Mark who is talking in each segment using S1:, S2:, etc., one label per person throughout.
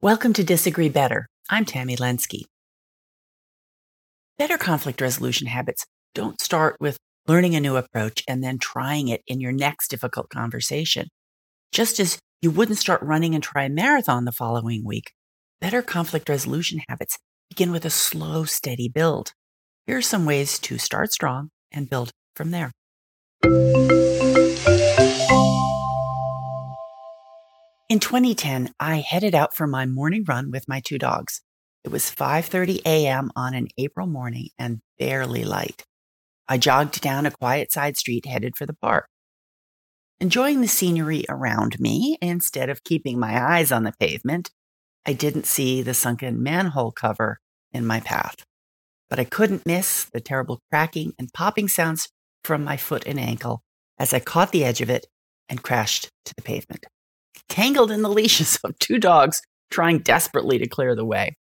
S1: Welcome to Disagree Better. I'm Tammy Lenski. Better conflict resolution habits don't start with learning a new approach and then trying it in your next difficult conversation. Just as you wouldn't start running and try a marathon the following week, better conflict resolution habits begin with a slow, steady build. Here are some ways to start strong and build from there. In 2010, I headed out for my morning run with my two dogs. It was 5:30 a.m. on an April morning and barely light. I jogged down a quiet side street headed for the park. Enjoying the scenery around me instead of keeping my eyes on the pavement, I didn't see the sunken manhole cover in my path. But I couldn't miss the terrible cracking and popping sounds from my foot and ankle as I caught the edge of it and crashed to the pavement tangled in the leashes of two dogs trying desperately to clear the way.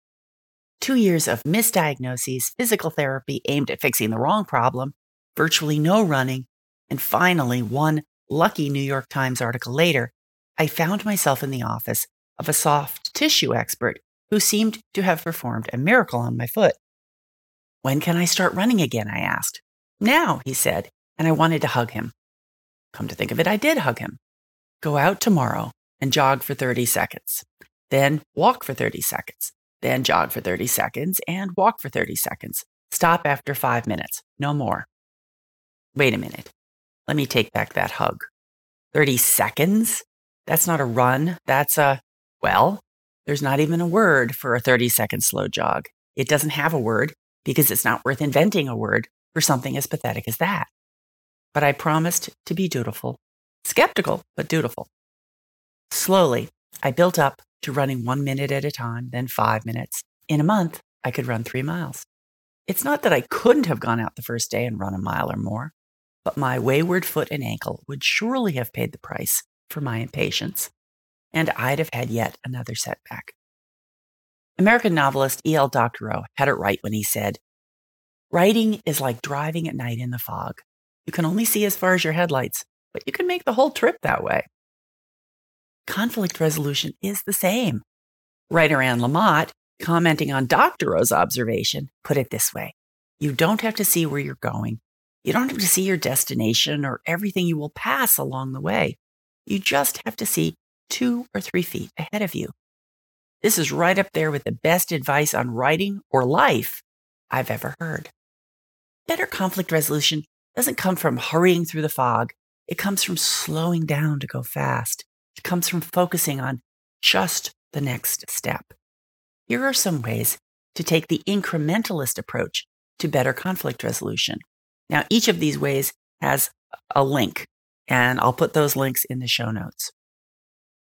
S1: Two years of misdiagnoses, physical therapy aimed at fixing the wrong problem, virtually no running, and finally, one lucky New York Times article later, I found myself in the office of a soft tissue expert who seemed to have performed a miracle on my foot. When can I start running again? I asked. Now, he said, and I wanted to hug him. Come to think of it, I did hug him. Go out tomorrow and jog for 30 seconds. Then walk for 30 seconds. Then jog for 30 seconds and walk for 30 seconds. Stop after five minutes. No more. Wait a minute. Let me take back that hug. 30 seconds? That's not a run. That's a, well, there's not even a word for a 30 second slow jog. It doesn't have a word because it's not worth inventing a word for something as pathetic as that. But I promised to be dutiful, skeptical, but dutiful. Slowly, I built up to running one minute at a time, then five minutes. In a month, I could run three miles. It's not that I couldn't have gone out the first day and run a mile or more, but my wayward foot and ankle would surely have paid the price for my impatience, and I'd have had yet another setback. American novelist E.L. Doctorow had it right when he said, Writing is like driving at night in the fog. You can only see as far as your headlights, but you can make the whole trip that way conflict resolution is the same. Writer Anne Lamott, commenting on Doctorow's observation, put it this way You don't have to see where you're going. You don't have to see your destination or everything you will pass along the way. You just have to see two or three feet ahead of you. This is right up there with the best advice on writing or life I've ever heard. Better conflict resolution doesn't come from hurrying through the fog. It comes from slowing down to go fast. Comes from focusing on just the next step. Here are some ways to take the incrementalist approach to better conflict resolution. Now, each of these ways has a link, and I'll put those links in the show notes.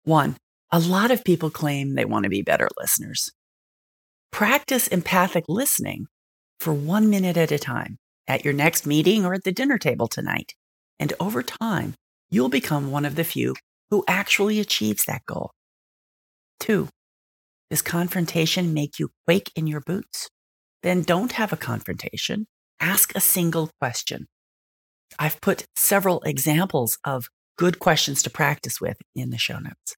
S1: One, a lot of people claim they want to be better listeners. Practice empathic listening for one minute at a time at your next meeting or at the dinner table tonight. And over time, you'll become one of the few who actually achieves that goal. Two, does confrontation make you quake in your boots? Then don't have a confrontation. Ask a single question. I've put several examples of good questions to practice with in the show notes.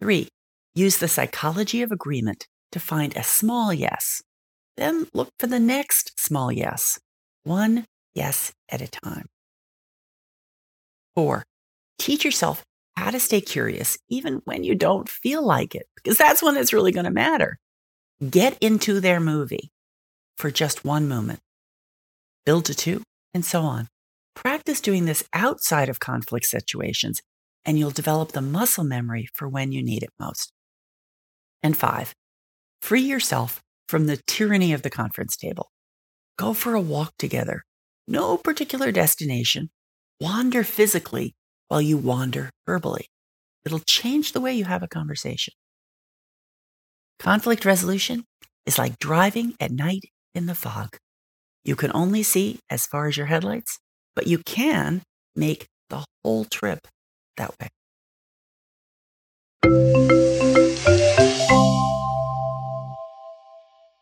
S1: Three, use the psychology of agreement to find a small yes. Then look for the next small yes, one yes at a time. Four, teach yourself how to stay curious even when you don't feel like it, because that's when it's really going to matter. Get into their movie for just one moment, build to two, and so on. Practice doing this outside of conflict situations, and you'll develop the muscle memory for when you need it most. And five, free yourself from the tyranny of the conference table. Go for a walk together. No particular destination. Wander physically while you wander verbally. It'll change the way you have a conversation. Conflict resolution is like driving at night in the fog. You can only see as far as your headlights, but you can make the whole trip that way.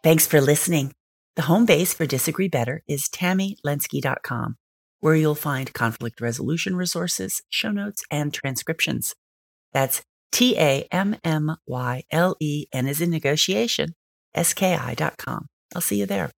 S1: Thanks for listening. The home base for Disagree Better is tammylenski.com where you'll find conflict resolution resources, show notes, and transcriptions. That's T A M M Y L E N is in negotiation, ski.com. I'll see you there.